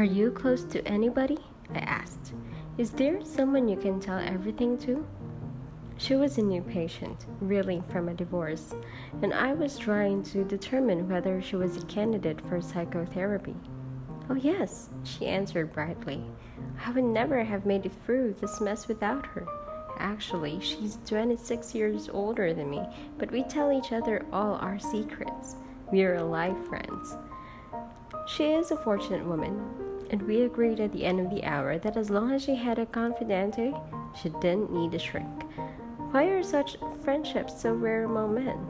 Are you close to anybody? I asked. Is there someone you can tell everything to? She was a new patient, reeling from a divorce, and I was trying to determine whether she was a candidate for psychotherapy. Oh, yes, she answered brightly. I would never have made it through this mess without her. Actually, she's 26 years older than me, but we tell each other all our secrets. We are life friends. She is a fortunate woman, and we agreed at the end of the hour that as long as she had a confidante, she didn't need a shrink. Why are such friendships so rare among men?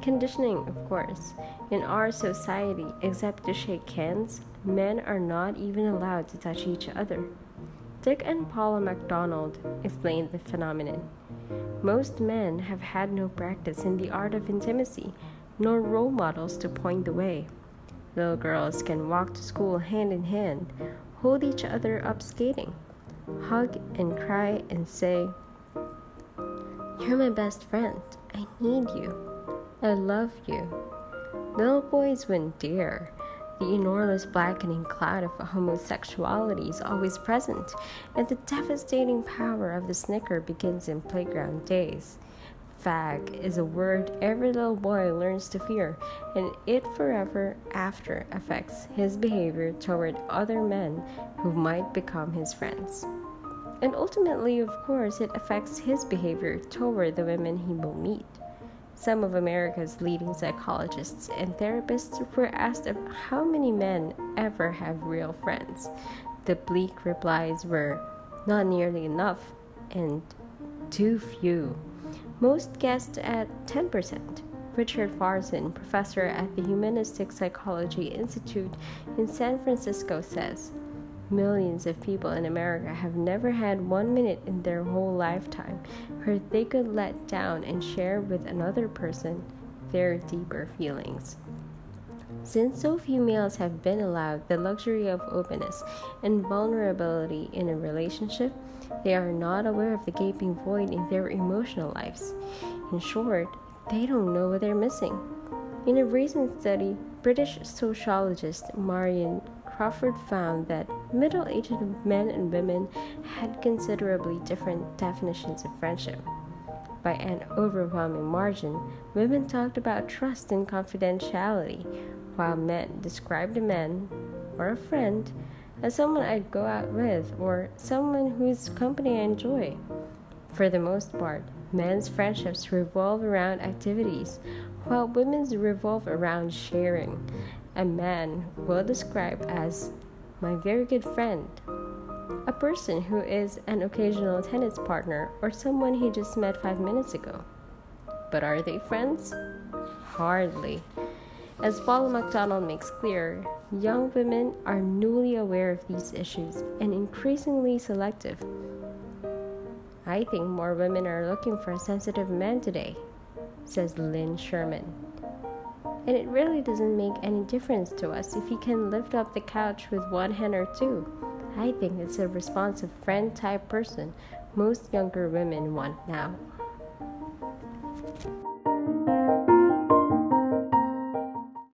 Conditioning, of course. In our society, except to shake hands, men are not even allowed to touch each other. Dick and Paula MacDonald explained the phenomenon. Most men have had no practice in the art of intimacy, nor role models to point the way. Little girls can walk to school hand in hand, hold each other up skating, hug and cry and say, you're my best friend. I need you. I love you. Little boys wouldn't dare. The enormous blackening cloud of homosexuality is always present, and the devastating power of the snicker begins in playground days. Fag is a word every little boy learns to fear, and it forever after affects his behavior toward other men who might become his friends. And ultimately, of course, it affects his behavior toward the women he will meet. Some of America's leading psychologists and therapists were asked how many men ever have real friends. The bleak replies were not nearly enough and too few. Most guessed at 10%. Richard Farson, professor at the Humanistic Psychology Institute in San Francisco, says Millions of people in America have never had one minute in their whole lifetime where they could let down and share with another person their deeper feelings. Since so few males have been allowed the luxury of openness and vulnerability in a relationship, they are not aware of the gaping void in their emotional lives. In short, they don't know what they're missing. In a recent study, British sociologist Marion Crawford found that middle aged men and women had considerably different definitions of friendship. By an overwhelming margin, women talked about trust and confidentiality, while men described a man or a friend as someone I'd go out with or someone whose company I enjoy. For the most part, men's friendships revolve around activities, while women's revolve around sharing a man will describe as my very good friend, a person who is an occasional tennis partner or someone he just met five minutes ago. But are they friends? Hardly. As Paula MacDonald makes clear, young women are newly aware of these issues and increasingly selective. I think more women are looking for a sensitive man today, says Lynn Sherman. And it really doesn't make any difference to us if he can lift up the couch with one hand or two. I think it's a responsive friend type person most younger women want now.